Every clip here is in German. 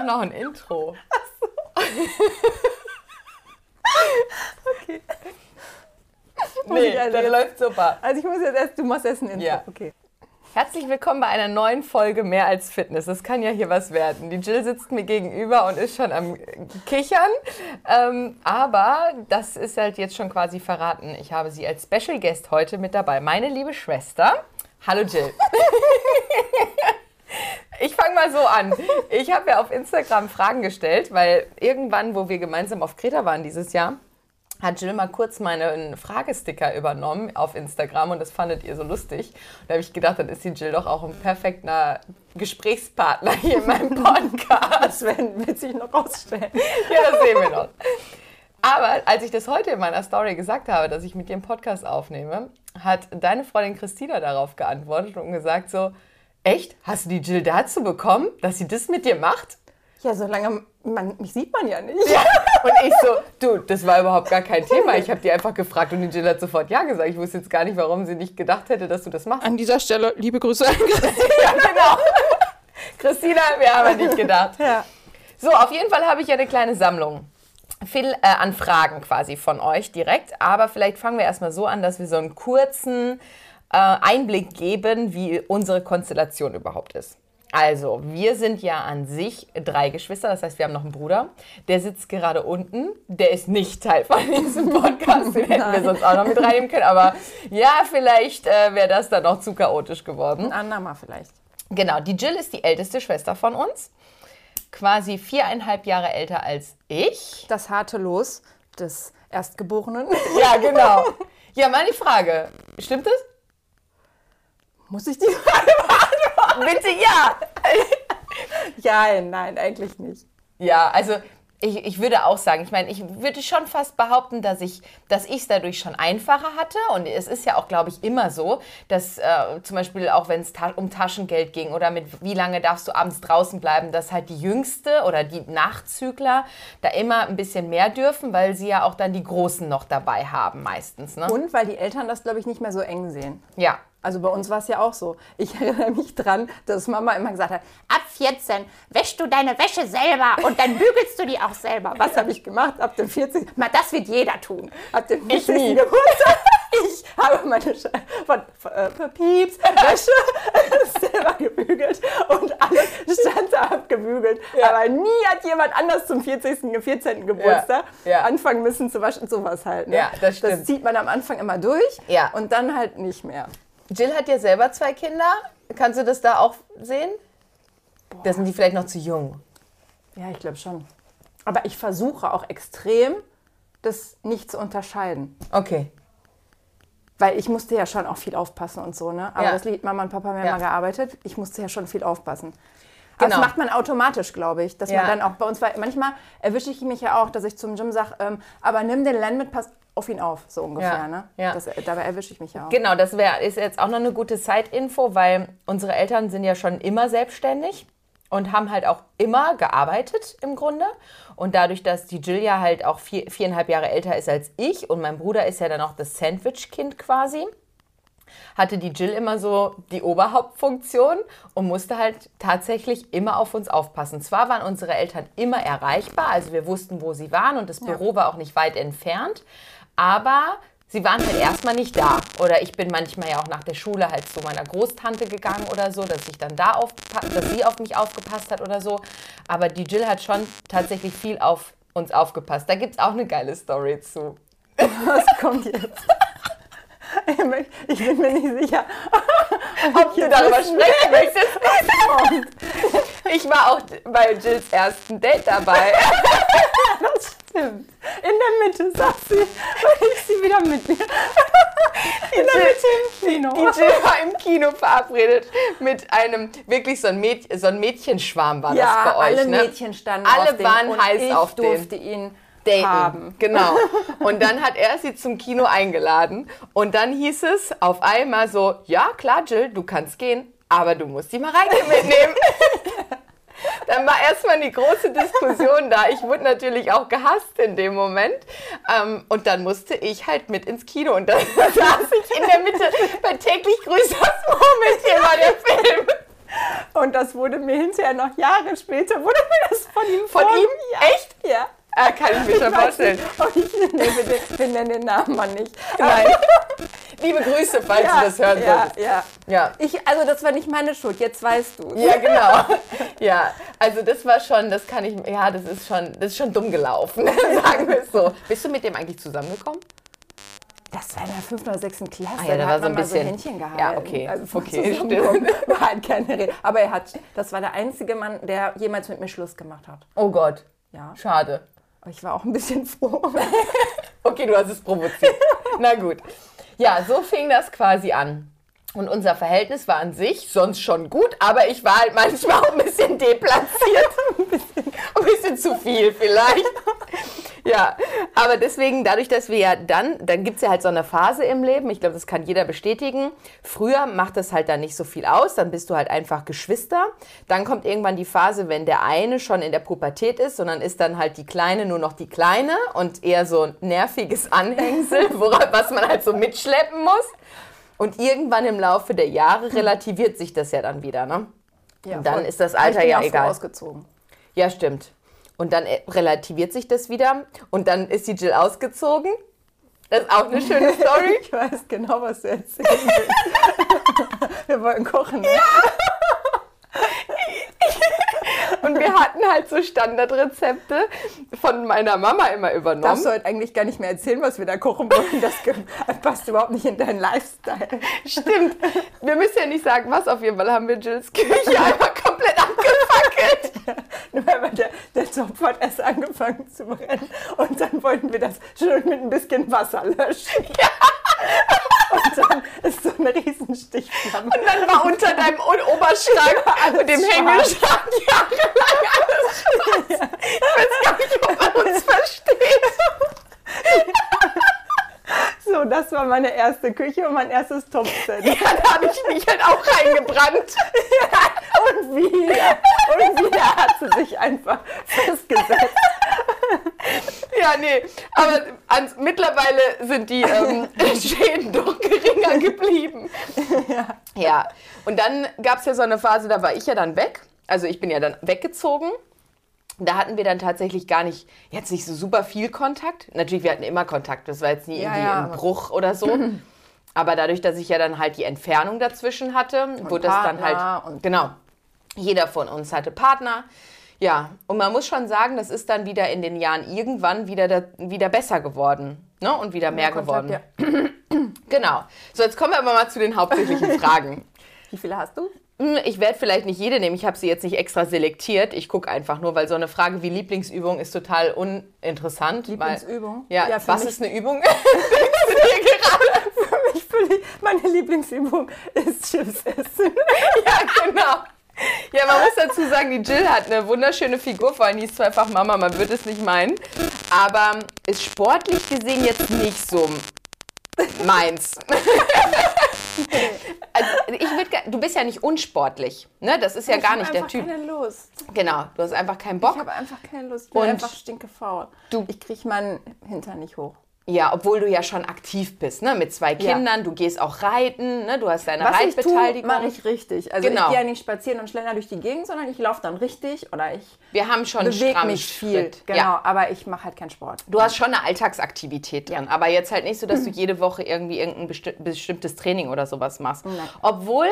mache noch ein Intro. Okay. Nee, also das läuft super. Also ich muss jetzt erst, du machst erst ein Intro. Ja. Okay. Herzlich willkommen bei einer neuen Folge Mehr als Fitness. Es kann ja hier was werden. Die Jill sitzt mir gegenüber und ist schon am Kichern. Ähm, aber das ist halt jetzt schon quasi verraten. Ich habe sie als Special Guest heute mit dabei. Meine liebe Schwester. Hallo Jill. Ich fange mal so an. Ich habe ja auf Instagram Fragen gestellt, weil irgendwann, wo wir gemeinsam auf Kreta waren dieses Jahr, hat Jill mal kurz meinen Fragesticker übernommen auf Instagram und das fandet ihr so lustig. Da habe ich gedacht, dann ist die Jill doch auch ein perfekter Gesprächspartner hier in meinem Podcast. Das werden, wird sich noch rausstellen. Ja, das sehen wir noch. Aber als ich das heute in meiner Story gesagt habe, dass ich mit dir einen Podcast aufnehme, hat deine Freundin Christina darauf geantwortet und gesagt so, echt, hast du die Jill dazu bekommen, dass sie das mit dir macht? Ja, solange man, mich sieht man ja nicht. Und ich so, du, das war überhaupt gar kein Thema. Ich habe die einfach gefragt und die Jill hat sofort ja gesagt. Ich wusste jetzt gar nicht, warum sie nicht gedacht hätte, dass du das machst. An dieser Stelle liebe Grüße an Ja, genau. Christina, wir haben an dich gedacht. Ja. So, auf jeden Fall habe ich ja eine kleine Sammlung. Viel äh, an Fragen quasi von euch direkt. Aber vielleicht fangen wir erstmal so an, dass wir so einen kurzen äh, Einblick geben, wie unsere Konstellation überhaupt ist. Also, wir sind ja an sich drei Geschwister, das heißt, wir haben noch einen Bruder. Der sitzt gerade unten. Der ist nicht Teil von diesem Podcast. Den hätten wir sonst auch noch mit reinnehmen können. Aber ja, vielleicht äh, wäre das dann noch zu chaotisch geworden. Ein andermal vielleicht. Genau, die Jill ist die älteste Schwester von uns. Quasi viereinhalb Jahre älter als ich. Das harte Los des Erstgeborenen. Ja, genau. Ja, meine Frage. Stimmt das? Muss ich die Frage beantworten? Bitte ja. Ja, nein, eigentlich nicht. Ja, also ich, ich würde auch sagen, ich meine, ich würde schon fast behaupten, dass ich dass ich es dadurch schon einfacher hatte. Und es ist ja auch, glaube ich, immer so, dass äh, zum Beispiel auch wenn es ta um Taschengeld ging oder mit wie lange darfst du abends draußen bleiben, dass halt die Jüngste oder die Nachzügler da immer ein bisschen mehr dürfen, weil sie ja auch dann die Großen noch dabei haben meistens. Ne? Und weil die Eltern das, glaube ich, nicht mehr so eng sehen. Ja. Also bei uns war es ja auch so. Ich erinnere mich dran, dass Mama immer gesagt hat, Ab 14 wäschst du deine Wäsche selber und dann bügelst du die auch selber. was habe ich gemacht? Ab dem 40. Mal, das wird jeder tun. Ab dem Ich 40. nie. Geburtstag. Ich habe meine Sche von, von, äh, Pieps Wäsche selber gebügelt und alles stand da abgebügelt. Aber nie hat jemand anders zum 40. 14. Geburtstag ja. anfangen müssen zu waschen. Sowas halt. Ne? Ja, das Das stimmt. zieht man am Anfang immer durch Ja. und dann halt nicht mehr. Jill hat ja selber zwei Kinder. Kannst du das da auch sehen? Da sind die vielleicht noch zu jung. Ja, ich glaube schon. Aber ich versuche auch extrem, das nicht zu unterscheiden. Okay. Weil ich musste ja schon auch viel aufpassen und so, ne? Aber Ja. das liegt Mama und Papa haben ja mal gearbeitet. Ich musste ja schon viel aufpassen. Genau. das macht man automatisch, glaube ich. Dass Ja. man dann auch bei uns, weil manchmal erwische ich mich ja auch, dass ich zum Gym sage, ähm, aber nimm den Len mit, pass auf ihn auf, so ungefähr, Ja. ne? Ja. Das, dabei erwische ich mich ja auch. Genau, das wär, ist jetzt auch noch eine gute Zeitinfo, weil unsere Eltern sind ja schon immer selbstständig und haben halt auch immer gearbeitet im Grunde. Und dadurch, dass die Jill ja halt auch vier, viereinhalb Jahre älter ist als ich und mein Bruder ist ja dann auch das Sandwich-Kind quasi, hatte die Jill immer so die Oberhauptfunktion und musste halt tatsächlich immer auf uns aufpassen. Zwar waren unsere Eltern immer erreichbar, also wir wussten, wo sie waren und das Büro war auch nicht weit entfernt, aber sie waren halt erstmal nicht da. Oder ich bin manchmal ja auch nach der Schule halt zu meiner Großtante gegangen oder so, dass ich dann da aufpa dass sie auf mich aufgepasst hat oder so. Aber die Jill hat schon tatsächlich viel auf uns aufgepasst. Da gibt es auch eine geile Story zu. Was kommt jetzt? Ich bin mir nicht sicher. ob du darüber sprechen möchtest. Ich war auch bei Jills ersten Date dabei. Stimmt. In der Mitte saß sie, weil ich sie wieder mit mir. In der Mitte im Kino. Die Jill war im Kino verabredet mit einem, wirklich so ein, Mäd so ein Mädchenschwarm war ja, das bei euch. alle ne? Mädchen standen Alle auf dem waren und heiß ich auf den. durfte ihn Daten. haben. Genau. Und dann hat er sie zum Kino eingeladen. Und dann hieß es auf einmal so, ja klar Jill, du kannst gehen, aber du musst die Mareike mitnehmen. Dann war erstmal die große Diskussion da. Ich wurde natürlich auch gehasst in dem Moment. Ähm, und dann musste ich halt mit ins Kino. Und dann saß ich in der Mitte bei täglich grüßt das Murmeltier war der Film. Und das wurde mir hinterher noch Jahre später, wurde mir das von ihm Von ihm? Ja. Echt? Ja. Ah, kann ich mir schon vorstellen. nicht, ob ich, nee, bitte, wir nennen den Namen mal nicht. Nein. Liebe Grüße, falls Ja, du das hören ja, solltest. ja. Ja. Ich, also das war nicht meine Schuld, jetzt weißt du. Ja, genau. Ja, also das war schon, das kann ich, ja, das ist schon, das ist schon dumm gelaufen, sagen wir es so. Bist du mit dem eigentlich zusammengekommen? Das war in der fünften oder sechsten Klasse. Ah ja, da war hat so ein man mal bisschen- so Händchen gehalten. Ja, okay, Also okay, Zusammenkommen war halt keine Rede. Aber er hat, das war der einzige Mann, der jemals mit mir Schluss gemacht hat. Oh Gott, Ja. schade. Aber ich war auch ein bisschen froh. Okay, du hast es provoziert. Na gut. Ja, so fing das quasi an. Und unser Verhältnis war an sich sonst schon gut, aber ich war halt manchmal auch ein bisschen deplatziert. ein, bisschen, ein bisschen zu viel vielleicht. Ja, aber deswegen, dadurch, dass wir ja dann, dann gibt es ja halt so eine Phase im Leben, ich glaube, das kann jeder bestätigen. Früher macht das halt dann nicht so viel aus, dann bist du halt einfach Geschwister. Dann kommt irgendwann die Phase, wenn der eine schon in der Pubertät ist, und dann ist dann halt die Kleine nur noch die Kleine und eher so ein nerviges Anhängsel, woran, was man halt so mitschleppen muss. Und irgendwann im Laufe der Jahre relativiert sich das ja dann wieder, ne? Ja, Und dann voll. ist das Alter ja früh egal. ausgezogen. Ja, stimmt. Und dann äh, relativiert sich das wieder und dann ist die Jill ausgezogen. Das ist auch eine schöne Story. Ich weiß genau, was du erzählen willst. Wir wollten kochen. Ja. Und wir hatten halt so Standardrezepte von meiner Mama immer Darfst übernommen. du heute eigentlich gar nicht mehr erzählen, was wir da kochen wollten? Das passt überhaupt nicht in deinen Lifestyle. Stimmt. Wir müssen ja nicht sagen, was auf jeden Fall haben wir Jills Küche einmal komplett abgefackelt. Nur weil der, der Topf hat erst angefangen zu brennen und dann wollten wir das schön mit ein bisschen Wasser löschen. Und dann ist so eine riesen Stichflamme. Und dann war unter O- Oberschrank und dem schwarz. Hängeschrank jahrelang alles schwarz. Ich weiß gar nicht, ob man uns versteht. So, das war meine erste Küche und mein erstes Topfset. Ja, da habe ich mich halt auch reingebrannt. Und wieder, und wieder hat sie sich einfach festgesetzt. Ja, nee, aber ans, mittlerweile sind die ähm, Schäden doch geringer geblieben. Ja. Und dann gab es ja so eine Phase, da war ich ja dann weg. Also ich bin ja dann weggezogen. Da hatten wir dann tatsächlich gar nicht, jetzt nicht so super viel Kontakt. Natürlich, wir hatten immer Kontakt, das war jetzt nie Ja, irgendwie ja, ein Bruch oder so. Aber dadurch, dass ich ja dann halt die Entfernung dazwischen hatte, wurde das dann Partner halt, und- genau, jeder von uns hatte Partner. Ja, und man muss schon sagen, das ist dann wieder in den Jahren irgendwann wieder, da, wieder besser geworden ne? und wieder mehr Kontakt, geworden. ja. Genau. So, jetzt kommen wir aber mal zu den hauptsächlichen Fragen. Wie viele hast du? Hm, Ich werde vielleicht nicht jede nehmen, ich habe sie jetzt nicht extra selektiert. Ich gucke einfach nur, weil so eine Frage wie Lieblingsübung ist total uninteressant. Lieblingsübung? Weil, ja, Ja, für was mich- ist eine Übung? Denkst du dir gerade? Ich fühle, meine Lieblingsübung ist Chips essen. Ja, genau. Ja, man muss dazu sagen, die Jill hat eine wunderschöne Figur, vor allem die ist zweifach Mama, man wird es nicht meinen. Aber ist sportlich gesehen jetzt nicht so meins. Also, ich würd, du bist ja nicht unsportlich, ne? Das ist ja Ich gar nicht der einfach Typ. keine Lust. Genau, du hast einfach keinen Bock. Ich habe einfach keine Lust. Ich bin Und einfach stinkefaul. du- ich kriege meinen Hintern nicht hoch. Ja, obwohl du ja schon aktiv bist, ne? Mit zwei Ja. Kindern, du gehst auch reiten, ne? Du hast deine Was Reitbeteiligung. mache ich richtig. Also Genau. ich gehe ja nicht spazieren und schlender durch die Gegend, sondern ich laufe dann richtig oder ich Wir haben schon bewege mich viel. Genau, Ja. aber ich mache halt keinen Sport. Du hast schon eine Alltagsaktivität drin, aber jetzt halt nicht so, dass du jede Woche irgendwie irgendein besti bestimmtes Training oder sowas machst. Nein. Obwohl,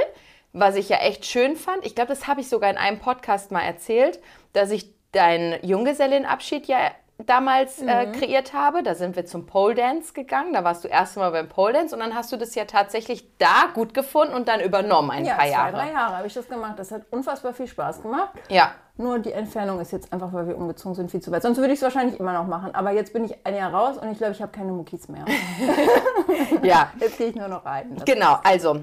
was ich ja echt schön fand, ich glaube, das habe ich sogar in einem Podcast mal erzählt, dass ich deinen Junggesellenabschied ja damals äh, Mhm. kreiert habe. Da sind wir zum Pole Dance gegangen. Da warst du erst mal beim Pole Dance und dann hast du das ja tatsächlich da gut gefunden und dann übernommen ein Ja, paar zwei, Jahre. drei Jahre habe ich das gemacht. Das hat unfassbar viel Spaß gemacht. Ja. Nur die Entfernung ist jetzt einfach, weil wir umgezogen sind, viel zu weit. Sonst würde ich es wahrscheinlich immer noch machen. Aber jetzt bin ich ein Jahr raus und ich glaube, ich habe keine Muckis mehr. Ja, Jetzt gehe ich nur noch reiten. Das Genau, also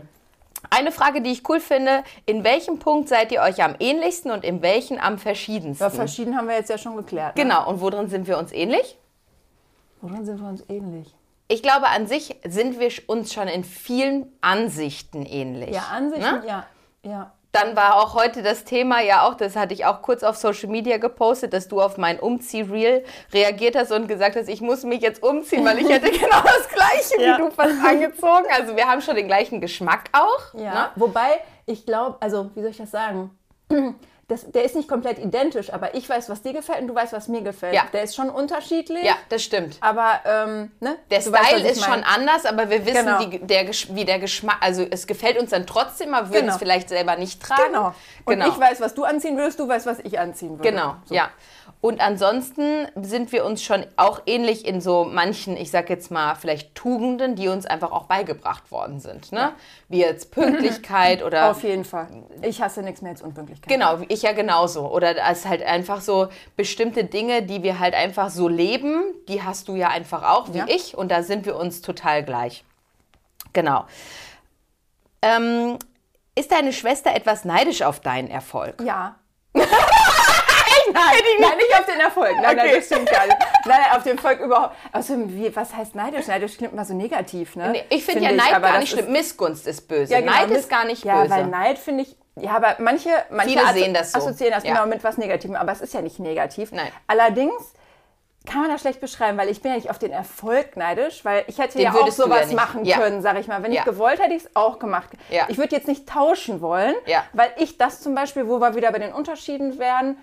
eine Frage, die ich cool finde. In welchem Punkt seid ihr euch am ähnlichsten und in welchen am verschiedensten? ja, verschieden haben wir jetzt ja schon geklärt. Ne? genau, und worin sind wir uns ähnlich? Worin sind wir uns ähnlich? Ich glaube, an sich sind wir uns schon in vielen Ansichten ähnlich. Ja, Ansichten, Ne? ja. Ja. Dann war auch heute das Thema ja auch, das hatte ich auch kurz auf Social Media gepostet, dass du auf mein Umzieh-Reel reagiert hast und gesagt hast, ich muss mich jetzt umziehen, weil ich hätte genau das Gleiche Ja. wie du fast angezogen. Also wir haben schon den gleichen Geschmack auch. Ja, Ne? wobei Ich glaube, also, wie soll ich das sagen? Das, der ist nicht komplett identisch, aber ich weiß, was dir gefällt und du weißt, was mir gefällt. Ja. Der ist schon unterschiedlich. Ja, das stimmt. Aber, ähm, ne? Der Du weißt, Style ich ist schon anders, aber wir wissen, Genau. die, der, wie der Geschmack, also es gefällt uns dann trotzdem, aber wir würden Genau. es vielleicht selber nicht tragen. Genau. Und genau. ich weiß, was du anziehen würdest, du weißt, was ich anziehen würde. Genau, So. ja. Und ansonsten sind wir uns schon auch ähnlich in so manchen, ich sag jetzt mal, vielleicht Tugenden, die uns einfach auch beigebracht worden sind. Ne? Wie jetzt Pünktlichkeit oder. Auf jeden Fall. Ich hasse nichts mehr als Unpünktlichkeit. Genau, ich ja genauso. Oder es ist halt einfach so bestimmte Dinge, die wir halt einfach so leben, die hast du ja einfach auch wie Ja. ich und da sind wir uns total gleich. Genau. Ähm, ist deine Schwester etwas neidisch auf deinen Erfolg? Ja. Nein, nein, nicht auf den Erfolg. Nein, nein, Okay. das stimmt gar nicht. Nein, nein, auf den Erfolg überhaupt. Außerdem, wie, was heißt neidisch? Neidisch klingt immer so negativ, ne? Nee, ich finde ja Neid aber gar nicht schlimm. Missgunst ist böse. Ja, genau, Neid ist gar nicht ja, böse. weil Neid finde ich, ja, aber manche, manche Viele sehen das so. assoziieren das Ja. genau mit was Negativem, aber es ist ja nicht negativ. Nein. Allerdings kann man das schlecht beschreiben, weil ich bin ja nicht auf den Erfolg neidisch, weil ich hätte Den ja auch ja sowas nicht. machen Ja. können, sag ich mal. Wenn Ja. ich gewollt hätte, ich es auch gemacht. Ja. Ich würde jetzt nicht tauschen wollen, Ja. weil ich das zum Beispiel, wo wir wieder bei den Unterschieden wären,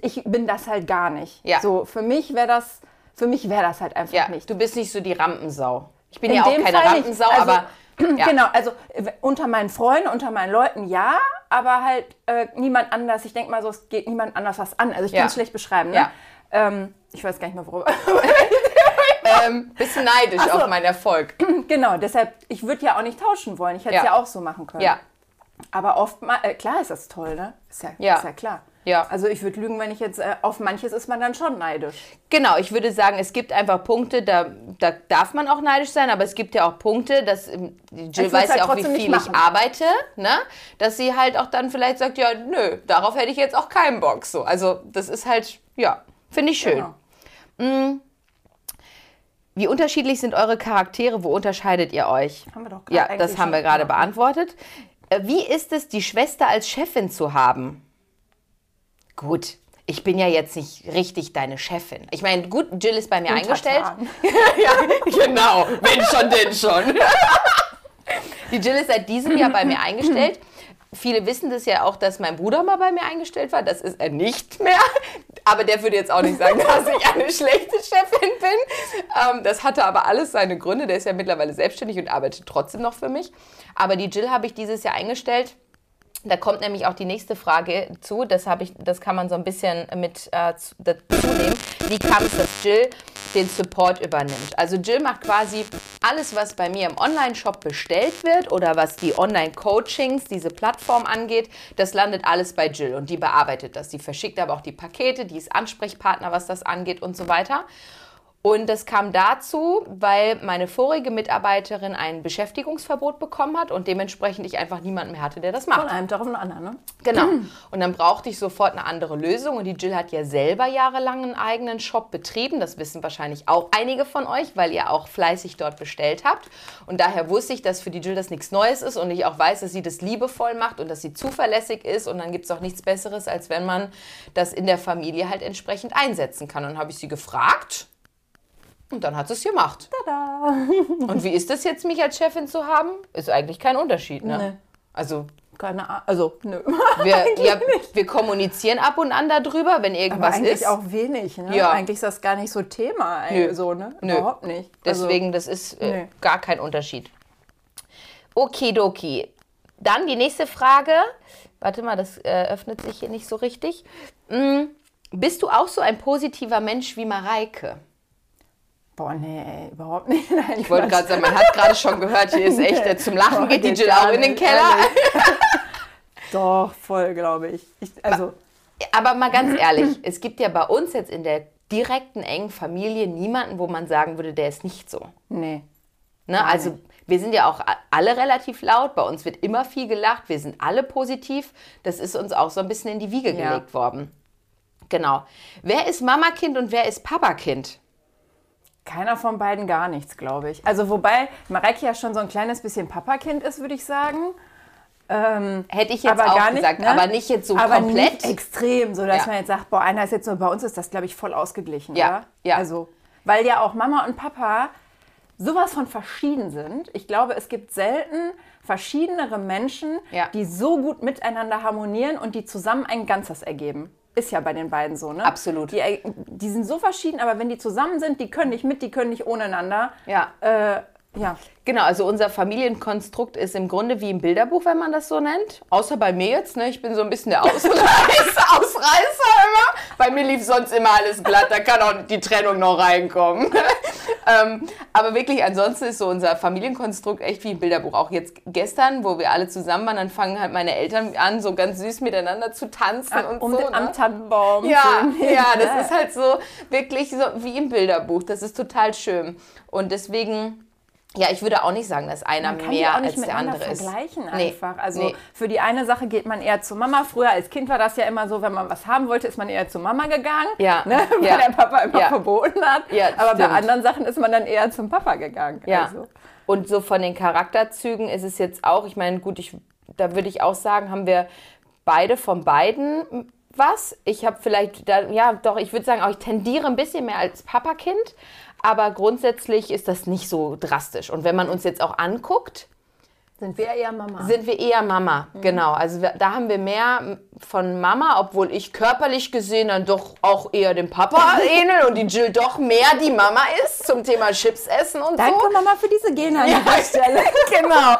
ich bin das halt gar nicht. Ja. So, für mich wäre das, für mich wäre das halt einfach ja, nicht. du bist nicht so die Rampensau. Ich bin In ja auch keine Fall. Rampensau, Also, aber ja. Genau, also unter meinen Freunden, unter meinen Leuten ja, aber halt äh, niemand anders. Ich denke mal so, es geht niemand anders was an. Also ich Ja. kann es schlecht beschreiben. Ne? Ja. Ähm, ich weiß gar nicht mehr, worüber. ähm, bisschen neidisch so. auf meinen Erfolg. genau, deshalb, ich würde ja auch nicht tauschen wollen. Ich hätte es Ja. ja. auch so machen können. Ja, Aber oft, mal, äh, klar ist das toll, ne? Ist ja, Ja. Ist ja klar. Ja. Also ich würde lügen, wenn ich jetzt, äh, auf manches ist man dann schon neidisch. genau. Ich würde sagen, es gibt einfach Punkte, da, da darf man auch neidisch sein, aber es gibt ja auch Punkte, dass ähm, Jill weiß halt ja auch, wie viel ich arbeite, ne? dass sie halt auch dann vielleicht sagt, ja, nö, darauf hätte ich jetzt auch keinen Bock. So. Also das ist halt, ja, finde ich schön. Genau. Wie unterschiedlich sind eure Charaktere? Wo unterscheidet ihr euch? Haben wir doch gerade Ja, das haben wir gerade beantwortet. Äh, Wie ist es, die Schwester als Chefin zu haben? Gut, ich bin ja jetzt nicht richtig deine Chefin. Ich meine, gut, Jill ist bei mir eingestellt. Untertan. ja, genau, wenn schon, denn schon. Die Jill ist seit diesem Jahr bei mir eingestellt. Viele wissen das ja auch, dass mein Bruder mal bei mir eingestellt war. Das ist er nicht mehr. Aber der würde jetzt auch nicht sagen, dass ich eine schlechte Chefin bin. Ähm, das hatte aber alles seine Gründe. Der ist ja mittlerweile selbstständig und arbeitet trotzdem noch für mich. Aber die Jill habe ich dieses Jahr eingestellt. Da kommt nämlich auch die nächste Frage zu. Das, ich, das kann man so ein bisschen mit äh, zu- dazu nehmen. Wie kam es, dass Jill den Support übernimmt? Also Jill macht quasi alles, was bei mir im Online-Shop bestellt wird oder was die Online-Coachings, diese Plattform angeht, das landet alles bei Jill und die bearbeitet das. Die verschickt aber auch die Pakete, die ist Ansprechpartner, was das angeht und so weiter. Und das kam dazu, weil meine vorige Mitarbeiterin ein Beschäftigungsverbot bekommen hat und dementsprechend ich einfach niemanden mehr hatte, der das macht. Von einem Tag auf den anderen, ne? Genau. Und dann brauchte ich sofort eine andere Lösung. Und die Jill hat ja selber jahrelang einen eigenen Shop betrieben. Das wissen wahrscheinlich auch einige von euch, weil ihr auch fleißig dort bestellt habt. Und daher wusste ich, dass für die Jill das nichts Neues ist und ich auch weiß, dass sie das liebevoll macht und dass sie zuverlässig ist. Und dann gibt es auch nichts Besseres, als wenn man das in der Familie halt entsprechend einsetzen kann. Und dann habe ich sie gefragt. Und dann hat sie es gemacht. Tada! Und wie ist es jetzt, mich als Chefin zu haben? Ist eigentlich kein Unterschied, ne? Nee. Also Keine Ahnung. Also, nö. wir, ja, wir kommunizieren ab und an darüber, wenn Aber irgendwas eigentlich ist. auch wenig, ne? Ja. Eigentlich ist das gar nicht so Thema, Nö. so, ne? Nö. Überhaupt nicht. Also, Deswegen, das ist äh, gar kein Unterschied. Okidoki. Dann die nächste Frage. Warte mal, das äh, öffnet sich hier nicht so richtig. Mm, bist du auch so ein positiver Mensch wie Mareike? Boah, nee, ey, überhaupt nicht. Nein, Ich wollte gerade sagen, man hat gerade schon gehört, hier ist echt äh, zum Lachen Boah, geht die Jill auch in den Keller. Doch, voll, glaube ich. ich. Also, Aber mal ganz ehrlich, es gibt ja bei uns jetzt in der direkten engen Familie niemanden, wo man sagen würde, der ist nicht so. nee. Ne? Also wir sind ja auch alle relativ laut, bei uns wird immer viel gelacht, wir sind alle positiv. Das ist uns auch so ein bisschen in die Wiege Ja. gelegt worden. Genau. Wer ist Mamakind und wer ist Papakind? Keiner von beiden gar nichts, glaube ich. Also, wobei Mareike ja schon so ein kleines bisschen Papakind ist, würde ich sagen. Hätte ich jetzt aber auch gar nicht, gesagt, ne? aber nicht jetzt so aber komplett. Nicht extrem, so dass Ja. man jetzt sagt, boah, einer ist jetzt so, bei uns ist das, glaube ich, voll ausgeglichen, Ja, oder? ja. Also, weil ja auch Mama und Papa sowas von verschieden sind. Ich glaube, es gibt selten verschiedenere Menschen, Ja. die so gut miteinander harmonieren und die zusammen ein Ganzes ergeben. Ist ja bei den beiden so, ne? Absolut. Die, äh, die sind so verschieden, aber wenn die zusammen sind, die können nicht mit, die können nicht ohneinander. Ja. Äh, ja. Genau, also unser Familienkonstrukt ist im Grunde wie im Bilderbuch, wenn man das so nennt. Außer bei mir jetzt, ne? Ich bin so ein bisschen der Ausreißer, Ausreißer immer. Bei mir lief sonst immer alles glatt, da kann auch die Trennung noch reinkommen. ähm, aber wirklich, ansonsten ist so unser Familienkonstrukt echt wie im Bilderbuch. Auch jetzt gestern, wo wir alle zusammen waren, dann fangen halt meine Eltern an, so ganz süß miteinander zu tanzen und um so. den, ne? am Tannenbaum. Ja, ja, das ist halt so wirklich so wie im Bilderbuch. Das ist total schön. Und deswegen, ja, ich würde auch nicht sagen, dass einer mehr auch nicht als der andere ist. vergleichen Nee, einfach. Also nee. für die eine Sache geht man eher zu Mama. Früher als Kind war das ja immer so, wenn man was haben wollte, ist man eher zu Mama gegangen, Ja, ne? weil ja. der Papa immer Ja. verboten hat. Ja, Aber bei stimmt. anderen Sachen ist man dann eher zum Papa gegangen. Ja. Also. Und so von den Charakterzügen ist es jetzt auch, ich meine, gut, ich, da würde ich auch sagen, haben wir beide von beiden was. Ich habe vielleicht, da, ja, doch, ich würde sagen, auch ich tendiere ein bisschen mehr als Papakind, aber grundsätzlich ist das nicht so drastisch. Und wenn man uns jetzt auch anguckt, Sind wir eher Mama. sind wir eher Mama, genau. Also wir, da haben wir mehr von Mama, obwohl ich körperlich gesehen dann doch auch eher dem Papa ähnel und die Jill doch mehr die Mama ist zum Thema Chips essen und Danke so. Mama für diese Gene an dieser Stelle. genau.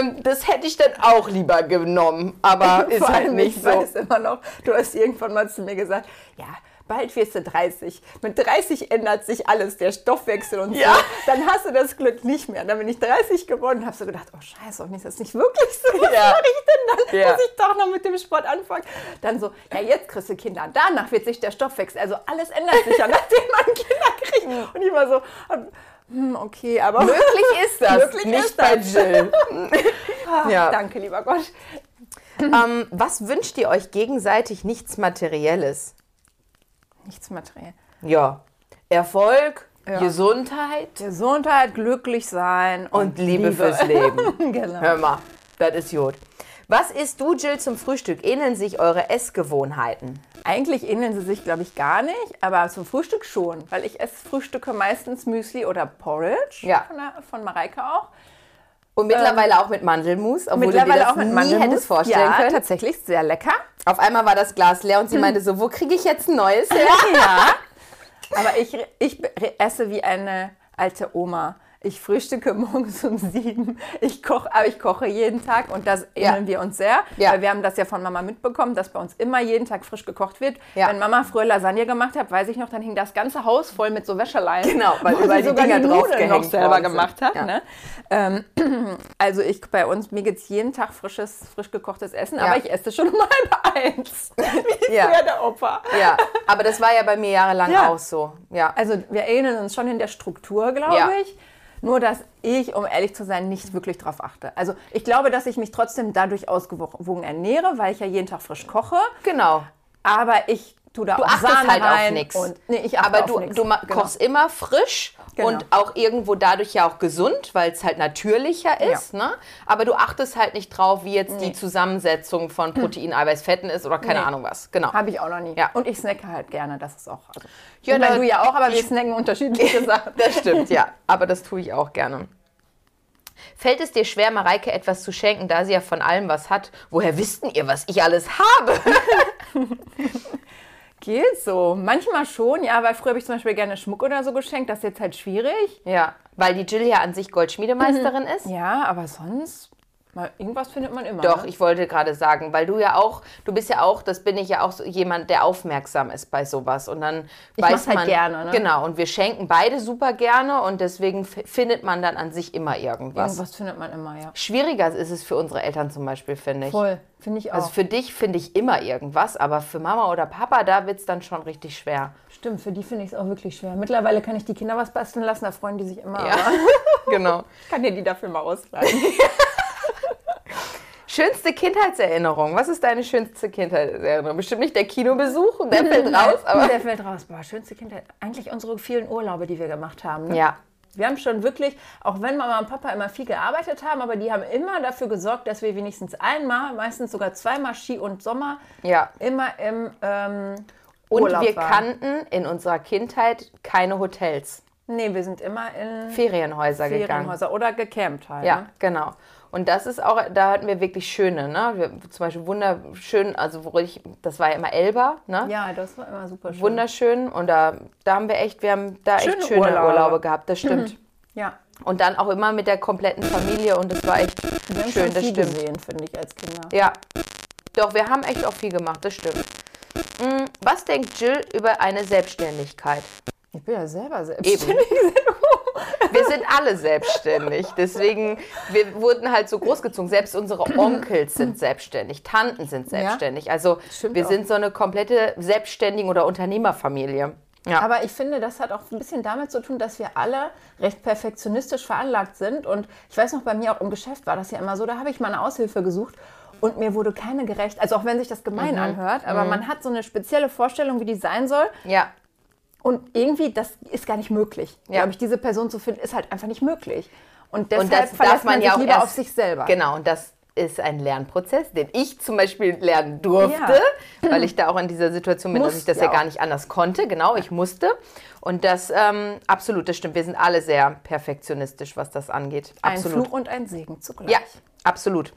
Ähm, das hätte ich dann auch lieber genommen, aber ist halt nicht ich so. weiß immer noch, du hast irgendwann mal zu mir gesagt, ja, bald wirst du 30. Mit 30 ändert sich alles, der Stoffwechsel und Ja. so. Dann hast du das Glück nicht mehr. Dann bin ich 30 geworden und habe so gedacht, oh scheiße, hoffentlich ist das nicht wirklich so. Was Ja. mache ich denn dann? Ja. Muss ich doch noch mit dem Sport anfangen? Dann so, ja, jetzt kriegst du Kinder. Danach wird sich der Stoffwechsel, also alles ändert sich ja, nachdem man Kinder kriegt. Und ich war so, hm, okay, aber Möglich ist das, Möglich nicht ist bei das. Jill. Ah, Ja. danke, lieber Gott. ähm, was wünscht ihr euch gegenseitig nichts Materielles? Nichts materiell. Ja, Erfolg, Ja. Gesundheit Gesundheit, glücklich sein und Liebe, fürs Leben. Genau. Hör mal, das ist gut. Was isst du, Jill, zum Frühstück? Ähneln sich eure Essgewohnheiten? Eigentlich ähneln sie sich, glaube ich, gar nicht, aber zum Frühstück schon, weil ich esse Frühstücke meistens Müsli oder Porridge Ja. von, der, von Mareike auch. Und mittlerweile auch mit Mandelmus, obwohl du dir Mittlerweile das auch mit nie Mandelmus. hättest vorstellen ja, können. tatsächlich sehr lecker. Auf einmal war das Glas leer und sie meinte so, wo kriege ich jetzt ein neues her? Ja, aber ich, ich esse wie eine alte Oma. Ich frühstücke morgens um sieben. Ich koche, aber ich koche jeden Tag und das Ja. ähneln wir uns sehr. Ja. Weil wir haben das ja von Mama mitbekommen, dass bei uns immer jeden Tag frisch gekocht wird. Ja. Wenn Mama früher Lasagne gemacht hat, weiß ich noch, dann hing das ganze Haus voll mit so Wäscheleien. Genau, weil überall die Dinger die draufgehängt noch selber gemacht hat. Ja. Ne? Ähm, also ich bei uns, mir gibt es jeden Tag frisches, frisch gekochtes Essen, Ja. aber ich esse schon um halb eins. Wie Ja. der Opa. Ja, aber das war ja bei mir jahrelang Ja. auch so. Ja. Also wir ähneln uns schon in der Struktur, glaube Ja. ich. Nur, dass ich, um ehrlich zu sein, nicht wirklich drauf achte. Also ich glaube, dass ich mich trotzdem dadurch ausgewogen ernähre, weil ich ja jeden Tag frisch koche. Genau. Aber ich tue da Du auch achtest Sahne halt auf rein nichts. Und, nee, ich achte Aber auf du, nix. du Genau. kochst immer frisch Genau. und auch irgendwo dadurch ja auch gesund, weil es halt natürlicher ist. Ne? Aber du achtest halt nicht drauf, wie jetzt die Zusammensetzung von Protein, Eiweiß, Fetten ist oder keine Nee. Ahnung was. Genau. Habe ich auch noch nie. Ja. Und ich snacke halt gerne, das ist auch. Also, Ja, da- du ja auch, aber wir snacken unterschiedliche Sachen. Das stimmt, ja. Aber das tue ich auch gerne. Fällt es dir schwer, Mareike etwas zu schenken, da sie ja von allem was hat? Woher wissten ihr, was ich alles habe? Geht so. Manchmal schon, ja, weil früher habe ich zum Beispiel gerne Schmuck oder so geschenkt. Das ist jetzt halt schwierig. Ja, weil die Jill ja an sich Goldschmiedemeisterin ist. Ja, aber sonst, mal, irgendwas findet man immer. Doch, ne? ich wollte gerade sagen, weil du ja auch, du bist ja auch, das bin ich ja auch so jemand, der aufmerksam ist bei sowas und dann Ich weiß halt man gerne, ne? Genau, und wir schenken beide super gerne und deswegen findet man dann an sich immer irgendwas. Irgendwas findet man immer, ja. Schwieriger ist es für unsere Eltern zum Beispiel, finde ich. Voll, finde ich auch. Also für dich finde ich immer irgendwas, aber für Mama oder Papa, da wird es dann schon richtig schwer. Stimmt, für die finde ich es auch wirklich schwer. Mittlerweile kann ich die Kinder was basteln lassen, da freuen die sich immer. Ja, genau. Ich kann dir die dafür mal ausleihen. Schönste Kindheitserinnerung. Was ist deine schönste Kindheitserinnerung? Bestimmt nicht der Kinobesuch, der fällt raus, aber. Der fällt raus. Boah, schönste Kindheit. Eigentlich unsere vielen Urlaube, die wir gemacht haben. Ne? Ja. Wir haben schon wirklich, auch wenn Mama und Papa immer viel gearbeitet haben, aber die haben immer dafür gesorgt, dass wir wenigstens einmal, meistens sogar zweimal Ski und Sommer, Ja. immer im ähm, Und Urlaub wir waren. kannten in unserer Kindheit keine Hotels. Nee, wir sind immer in Ferienhäuser gegangen. Ferienhäuser oder gecampt halt. Ja, ne? genau. Und das ist auch, da hatten wir wirklich schöne, ne? Wir, zum Beispiel wunderschön, also wo ich, das war ja immer Elba, ne? Ja, das war immer super schön. Wunderschön. Und da, da haben wir echt, wir haben da Schöne echt schöne Urlaube. Urlaube. gehabt, das stimmt. Ja. Und dann auch immer mit der kompletten Familie und das war echt Wir haben schön, das viel stimmt. gesehen, finde ich, als Kinder. Ja. Doch, wir haben echt auch viel gemacht, das stimmt. Mm, Was denkt Jill über eine Selbstständigkeit? Ich bin ja selber selbstständig. Wir sind alle selbstständig. Deswegen, wir wurden halt so großgezogen. Selbst unsere Onkels sind selbstständig, Tanten sind selbstständig. Also wir auch. sind so eine komplette Selbstständigen- oder Unternehmerfamilie. Ja. Aber ich finde, das hat auch ein bisschen damit zu tun, dass wir alle recht perfektionistisch veranlagt sind. Und ich weiß noch, bei mir auch im Geschäft war das ja immer so, da habe ich mal eine Aushilfe gesucht und mir wurde keine gerecht. Also auch wenn sich das gemein Mhm. anhört, aber man hat so eine spezielle Vorstellung, wie die sein soll. ja. Und irgendwie, das ist gar nicht möglich. Ja. Glaube ich, diese Person zu finden, ist halt einfach nicht möglich. Und deshalb Und das verlässt man man ja sich auch lieber erst, auf sich selber. Genau, und das ist ein Lernprozess, den ich zum Beispiel lernen durfte, Ja. weil ich da auch in dieser Situation bin, dass ich das ja ja gar nicht anders konnte. Genau, ich musste. Und das, ähm, absolut, das stimmt. Wir sind alle sehr perfektionistisch, was das angeht. Ein Absolut. Fluch und ein Segen zugleich. Ja, absolut.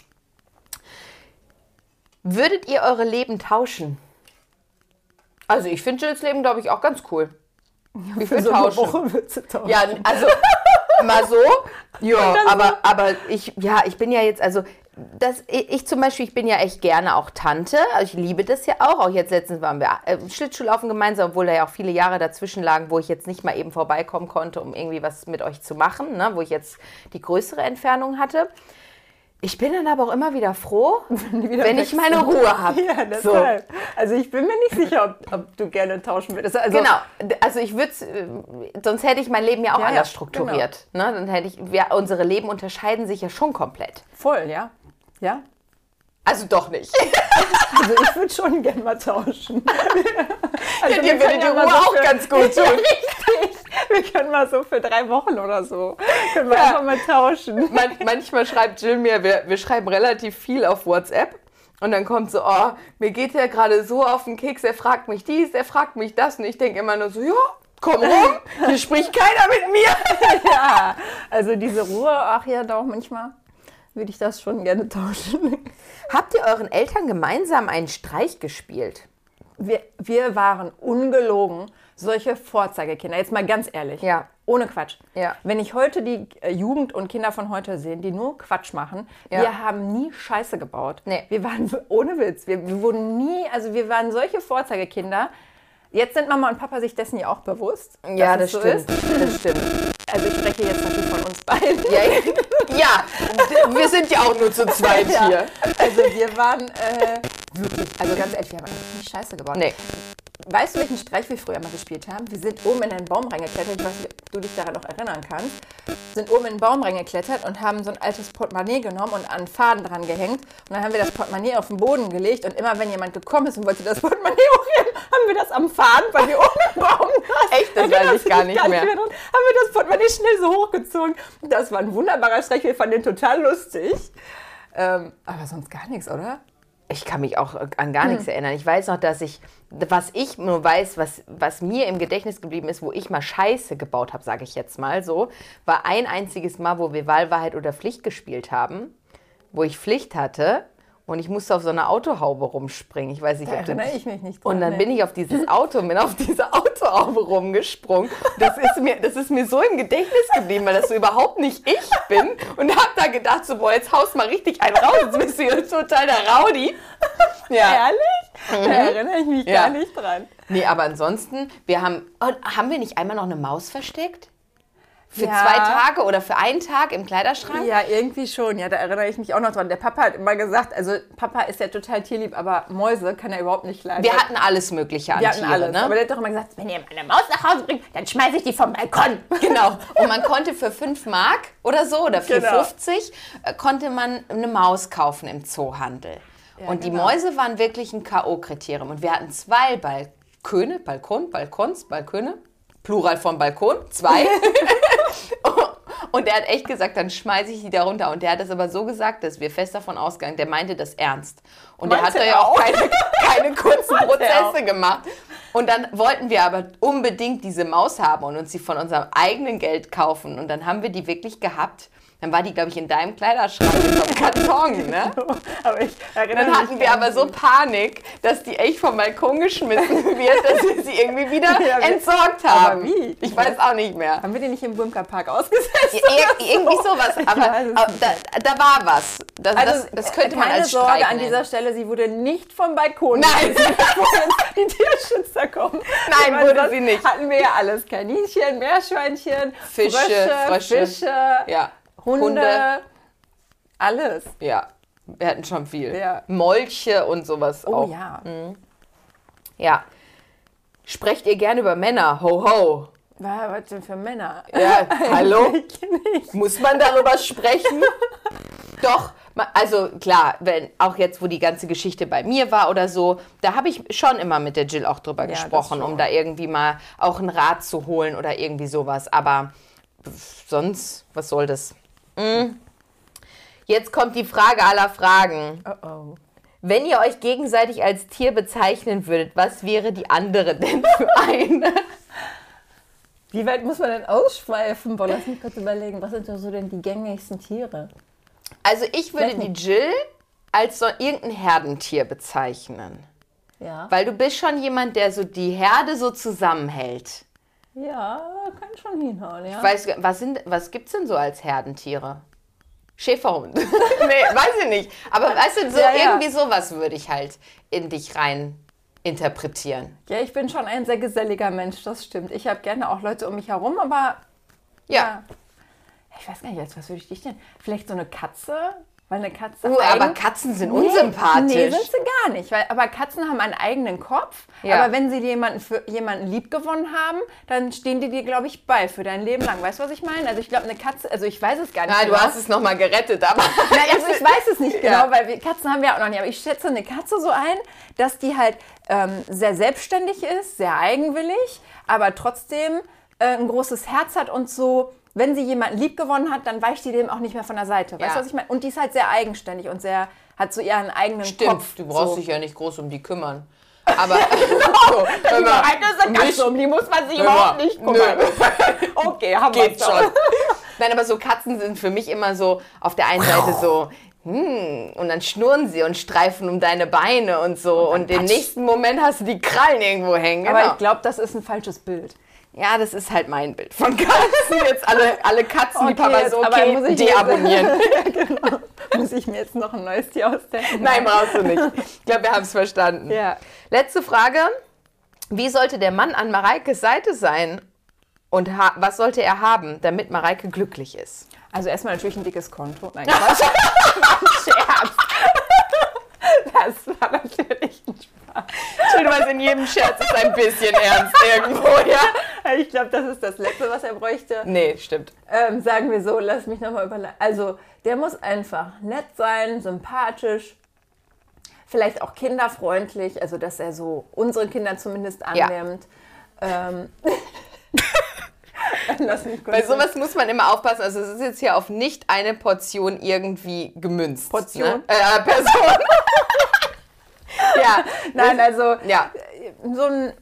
Würdet ihr eure Leben tauschen? Also ich finde Jills Leben, glaube ich, auch ganz cool. Ich Für will so tauschen. Woche würdest du tauschen. Ja, also mal so. Ja, aber, aber ich, ja, ich bin ja jetzt, also das, ich ich zum Beispiel, ich bin ja echt gerne auch Tante. Also ich liebe das ja auch. Auch jetzt letztens waren wir äh, Schlittschuhlaufen gemeinsam, obwohl da ja auch viele Jahre dazwischen lagen, wo ich jetzt nicht mal eben vorbeikommen konnte, um irgendwie was mit euch zu machen, ne? wo ich jetzt die größere Entfernung hatte. Ich bin dann aber auch immer wieder froh, wieder wenn ich meine Ruhe habe. Ja, deshalb. Also ich bin mir nicht sicher, ob, ob du gerne tauschen würdest. Also, Genau, also ich würde, sonst hätte ich mein Leben ja auch Ja, anders strukturiert. Ne? Dann hätte ich, wir, unsere Leben unterscheiden sich ja schon komplett. Voll, ja. Ja. Also doch nicht. Also ich würde schon gerne mal tauschen. Also Ja, dir würde die Ruhe so auch ganz gut tun. Richtig. Wir können mal so für drei Wochen oder so, können wir Ja. einfach mal tauschen. Man, manchmal schreibt Jill mir, wir, wir schreiben relativ viel auf WhatsApp. Und dann kommt so, oh, mir geht der gerade so auf den Keks, er fragt mich dies, er fragt mich das. Und ich denke immer nur so, ja, komm rum, hier spricht keiner mit mir. Ja, also diese Ruhe, ach ja, doch, manchmal würde ich das schon gerne tauschen. Habt ihr euren Eltern gemeinsam einen Streich gespielt? Wir, wir waren ungelogen solche Vorzeigekinder. Jetzt mal ganz ehrlich. Ja. Ohne Quatsch. Ja. Wenn ich heute die äh, Jugend und Kinder von heute sehe, die nur Quatsch machen, Ja. wir haben nie Scheiße gebaut. Nee. Wir waren ohne Witz. Wir, wir wurden nie, also wir waren solche Vorzeigekinder. Jetzt sind Mama und Papa sich dessen ja auch bewusst. Ja, das es stimmt. So ist. Das stimmt. Also ich spreche jetzt natürlich von uns beiden. Ja, ja, wir sind ja auch nur zu zweit Ja. hier. Also wir waren äh, wirklich, also ganz ehrlich, wir haben eigentlich nie Scheiße gebaut. Nee. Weißt du, welchen Streich wir früher mal gespielt haben? Wir sind oben in einen Baum reingeklettert, ich weiß nicht, ob du dich daran noch erinnern kannst. Sind oben in einen Baum reingeklettert und haben so ein altes Portemonnaie genommen und an einen Faden dran gehängt. Und dann haben wir das Portemonnaie auf den Boden gelegt und immer wenn jemand gekommen ist und wollte das Portemonnaie hochheben, haben wir das am Faden, weil wir oben im Baum saßen. Echt? Das weiß ich gar dich nicht mehr. dran? Haben wir das Portemonnaie schnell so hochgezogen. Das war ein wunderbarer Streich, wir fanden den total lustig. Ähm, aber sonst gar nichts, oder? Ich kann mich auch an gar Hm. nichts erinnern. Ich weiß noch, dass ich, was ich nur weiß, was, was mir im Gedächtnis geblieben ist, wo ich mal Scheiße gebaut habe, sage ich jetzt mal so, war ein einziges Mal, wo wir Wahlwahrheit oder Pflicht gespielt haben, wo ich Pflicht hatte und ich musste auf so einer Autohaube rumspringen. Ich weiß nicht, Da ob du erinnere ich mich nicht dran. Und dann nee. bin ich auf dieses Auto, bin auf diese Autohaube rumgesprungen. Das ist, mir, das ist mir so im Gedächtnis geblieben, weil das so überhaupt nicht ich bin. Und hab da gedacht, so, boah, jetzt haust mal richtig einen raus. Jetzt bist du hier total der Rowdy. Ja. Ehrlich? Da erinnere ich mich Mhm. Ja. gar nicht dran. Nee, aber ansonsten, wir haben, oh, haben wir nicht einmal noch eine Maus versteckt? Für Ja. zwei Tage oder für einen Tag im Kleiderschrank? Ja, irgendwie schon. Ja, da erinnere ich mich auch noch dran. Der Papa hat immer gesagt, also Papa ist ja total tierlieb, aber Mäuse kann er überhaupt nicht leiden. Wir hatten alles Mögliche an Wir hatten Tiere, alles. ne? Aber der hat doch immer gesagt, Wenn ihr meine Maus nach Hause bringt, dann schmeiße ich die vom Balkon. Genau. Und man konnte für 5 Mark oder so oder 4,50 Genau. äh, konnte man eine Maus kaufen im Zoohandel. und die genau. Mäuse waren wirklich ein K.O.-Kriterium. Und wir hatten zwei Balköne, Balkon, Balkons, Balköne, Plural von Balkon, zwei. und er hat echt gesagt, dann schmeiße ich die da runter. Und der hat das aber so gesagt, dass wir fest davon ausgegangen, der meinte das ernst. Und der hat da ja auch keine, keine kurzen. Prozesse gemacht. Und dann wollten wir aber unbedingt diese Maus haben und uns sie von unserem eigenen Geld kaufen. Und dann haben wir die wirklich gehabt. Dann war die, glaube ich, in deinem Kleiderschrank so einem Karton, ne? aber ich erinnere Dann hatten wir aber so. Panik, dass die echt vom Balkon geschmissen wird, dass wir sie irgendwie wieder Ja, entsorgt aber haben. wie? Ich weiß auch nicht mehr. Haben wir die nicht im Bumker Park ausgesetzt? Ir irgendwie sowas, aber, aber da, da war was. Das, Also, das, das könnte man als Sorge Streik an nennen. dieser Stelle, sie wurde nicht vom Balkon Nein. die Tierschützer kommen. Nein, Weil wurde sie nicht. Hatten wir ja alles. Kaninchen, Meerschweinchen, Fische, Frösche, Frösche. Fische, Ja, Hunde, Hunde. alles. ja. Wir hatten schon viel. Ja. Molche und sowas Oh auch. ja. Ja. Sprecht ihr gerne über Männer? Ho, ho. Was denn für Männer? Ja, hallo? Muss man darüber sprechen? Doch, also klar, wenn auch jetzt, wo die ganze Geschichte bei mir war oder so, da habe ich schon immer mit der Jill auch drüber das gesprochen, um da irgendwie mal auch einen Rat zu holen oder irgendwie sowas. Aber sonst, was soll das? Mm. Jetzt kommt die Frage aller Fragen. Oh oh. Wenn ihr euch gegenseitig als Tier bezeichnen würdet, was wäre die andere denn für eine? Wie weit muss man denn ausschweifen? Boah, lass mich kurz überlegen. Was sind so denn die gängigsten Tiere? Also ich würde die. Jill als so irgendein Herdentier bezeichnen. Ja. Weil du bist schon jemand, der so die Herde so zusammenhält. Ja, kann schon hinhauen, ja. Ich weiß, was, sind, was gibt's denn so als Herdentiere? Schäferhund. nee, weiß ich nicht. Aber weißt du, so Ja, ja. irgendwie sowas würde ich halt in dich rein interpretieren. Ja, ich bin schon ein sehr geselliger Mensch, das stimmt. Ich habe gerne auch Leute um mich herum, aber Ja. Ich weiß gar nicht, als was würde ich dich denn? Vielleicht so eine Katze? Weil eine Katze. Uh, aber Katzen sind Nee, unsympathisch. Nee, sind sie gar nicht. Weil, aber Katzen haben einen eigenen Kopf. Ja. Aber wenn sie jemanden für jemanden lieb gewonnen haben, dann stehen die dir, glaube ich, bei für dein Leben lang. Weißt du, was ich meine? Also ich glaube, eine Katze, also ich weiß es gar nicht. Na, genau. du hast es nochmal gerettet, aber. Nein, also ich weiß es nicht genau, Ja. weil wir, Katzen haben wir auch noch nicht. Aber ich schätze eine Katze so ein, dass die halt ähm, sehr selbstständig ist, sehr eigenwillig, aber trotzdem äh, ein großes Herz hat und so. Wenn sie jemanden lieb gewonnen hat, dann weicht die dem auch nicht mehr von der Seite. Weißt Ja. du, was ich meine? Und die ist halt sehr eigenständig und sehr, hat so ihren eigenen Stimmt, Kopf. du brauchst so. dich ja nicht groß um die kümmern. Aber. so, hör mal, mich- um die muss man sich Hör mal, nö. Okay, haben Geht schon. Nein, aber so Katzen sind für mich immer so auf der einen Seite so, hm, und dann schnurren sie und streifen um deine Beine und so. Und, im nächsten Moment hast du die Krallen irgendwo hängen. Aber Genau. ich glaube, das ist ein falsches Bild. Ja, das ist halt mein Bild von Katzen. Jetzt alle, alle Katzenliebhaber Okay, so, jetzt- aber okay, muss ich deabonnieren. Muss ich mir jetzt noch ein neues Tier ausdenken? Nein, brauchst du nicht. Ich glaube, wir haben es verstanden. Ja. Letzte Frage. Wie sollte der Mann an Mareikes Seite sein? Und was sollte er haben, damit Mareike glücklich ist? Also erstmal natürlich ein dickes Konto. Nein, Scherz. Das war natürlich ein Spaß. Schön, was in jedem Scherz ist ein bisschen ernst irgendwo, ja? Ich glaube, das ist das Letzte, was er bräuchte. Nee, stimmt. Ähm, sagen wir so, lass mich nochmal überlegen. Also, der muss einfach nett sein, sympathisch, vielleicht auch kinderfreundlich, also dass er so unsere Kinder zumindest Ja. annimmt. Ähm, mich kurz Bei sowas muss man immer aufpassen. Also es ist jetzt hier auf nicht eine Portion irgendwie gemünzt. Portion? Ne? Äh, Person. ja, Nein, also ja. so ein,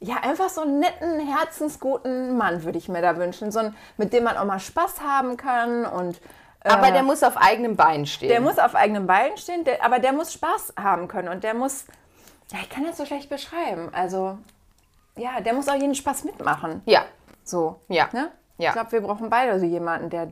ja, einfach so einen netten, herzensguten Mann würde ich mir da wünschen. So ein, mit dem man auch mal Spaß haben kann und. äh, Aber der muss auf eigenem Bein stehen. Der muss auf eigenen Beinen stehen, der, aber der muss Spaß haben können und der muss, ja, ich kann das so schlecht beschreiben. Also, ja, der muss auch jeden Spaß mitmachen. ja, So. Ja. Ne? Ja. Ich glaube, wir brauchen beide so jemanden, der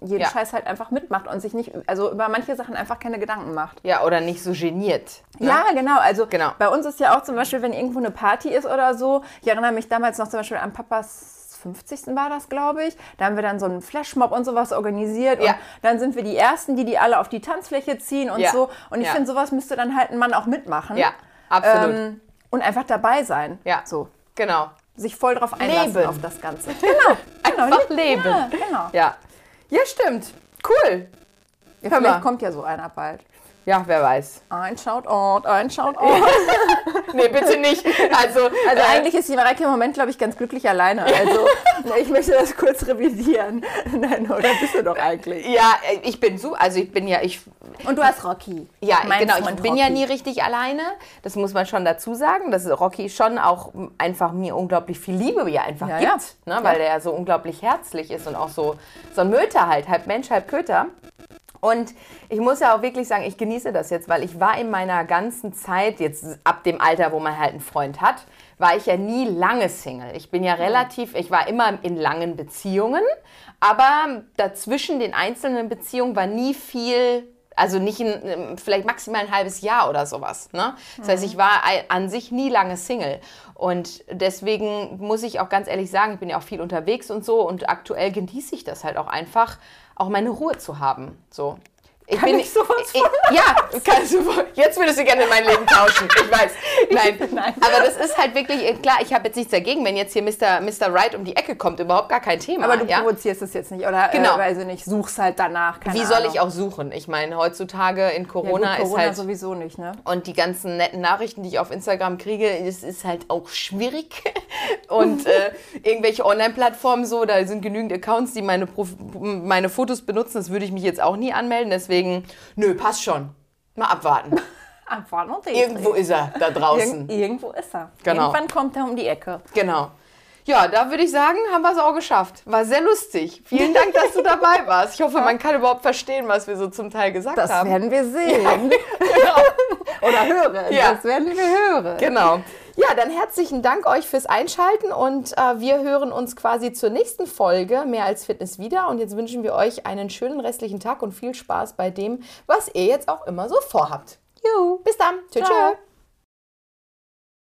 jeden Ja. Scheiß halt einfach mitmacht und sich nicht, also über manche Sachen einfach keine Gedanken macht. ja, oder nicht so geniert. ne? Ja, genau. Also Genau. bei uns ist ja auch zum Beispiel, wenn irgendwo eine Party ist oder so, ich erinnere mich damals noch zum Beispiel an Papas 50. war das, glaube ich. Da haben wir dann so einen Flashmob und sowas organisiert. Ja. Und dann sind wir die Ersten, die die alle auf die Tanzfläche ziehen und Ja. so. Und ich Ja. finde, sowas müsste dann halt ein Mann auch mitmachen. Ja, absolut. Ähm, und einfach dabei sein. Ja. So. Genau. Sich voll drauf einlassen Leben. auf das Ganze. Genau. genau. Einfach leben. Ja, genau. Ja. Ja, stimmt. Cool. Ja, Hör mal. vielleicht kommt ja so einer bald. Ja, wer weiß. Ein Shoutout, ein Shoutout. Nee, bitte nicht. Also, Also äh, eigentlich ist die Mareike im Moment, glaube ich, ganz glücklich alleine. Also ich möchte das kurz revidieren. Nein, oder bist du doch eigentlich? Ja, äh, ich bin so, also ich bin ja, ich, Und du hast Rocky. Ja, Mein genau. Ich Freund bin ja Rocky. nie richtig alleine. Das muss man schon dazu sagen, dass Rocky schon auch einfach mir unglaublich viel Liebe ja einfach Ja, gibt. ja. Ne? Weil der ja so unglaublich herzlich ist und auch so, so ein Möter halt, halb Mensch, halb Köter. Und ich muss ja auch wirklich sagen, ich genieße das jetzt, weil ich war in meiner ganzen Zeit, jetzt ab dem Alter, wo man halt einen Freund hat, war ich ja nie lange Single. Ich bin ja relativ, ich war immer in langen Beziehungen, aber dazwischen den einzelnen Beziehungen war nie viel, also nicht in, vielleicht maximal ein halbes Jahr oder sowas. Ne? Das heißt, ich war ei- an sich nie lange Single. Und deswegen muss ich auch ganz ehrlich sagen, ich bin ja auch viel unterwegs und so und aktuell genieße ich das halt auch einfach, auch meine Ruhe zu haben. So. Ich Kann ich sowas ich, Ja, kannst du. Jetzt würdest du gerne mein Leben tauschen. Ich weiß. Nein. Nein. Aber das ist halt wirklich, äh, klar, ich habe jetzt nichts dagegen, wenn jetzt hier Mr. Mr. Right um die Ecke kommt. Überhaupt gar kein Thema. Aber du ja? provozierst es jetzt nicht, oder? Genau. Äh, weiß ich nicht, suchst halt danach. Wie soll Ahnung. ich auch suchen? Ich meine, heutzutage in Ja, Corona, gut, Corona ist halt. sowieso nicht, ne? Und die ganzen netten Nachrichten, die ich auf Instagram kriege, das ist halt auch schwierig. Und äh, irgendwelche Online-Plattformen so, da sind genügend Accounts, die meine, Prof meine Fotos benutzen. Das würde ich mich jetzt auch nie anmelden. Deswegen, nö, passt schon. Mal abwarten. Abwarten und Irgendwo ist er da draußen. Irgend, irgendwo ist er. Genau. Irgendwann kommt er um die Ecke. Genau. Ja, da würde ich sagen, haben wir es auch geschafft. War sehr lustig. Vielen Dank, dass du dabei warst. Ich hoffe, man kann überhaupt verstehen, was wir so zum Teil gesagt Das haben. werden wir sehen. Oder hören. Ja. Das werden wir hören. Genau. Ja, dann herzlichen Dank euch fürs Einschalten und äh, wir hören uns quasi zur nächsten Folge Mehr als Fitness wieder. Und jetzt wünschen wir euch einen schönen restlichen Tag und viel Spaß bei dem, was ihr jetzt auch immer so vorhabt. Juhu. Bis dann. Tschüss. Tschüss.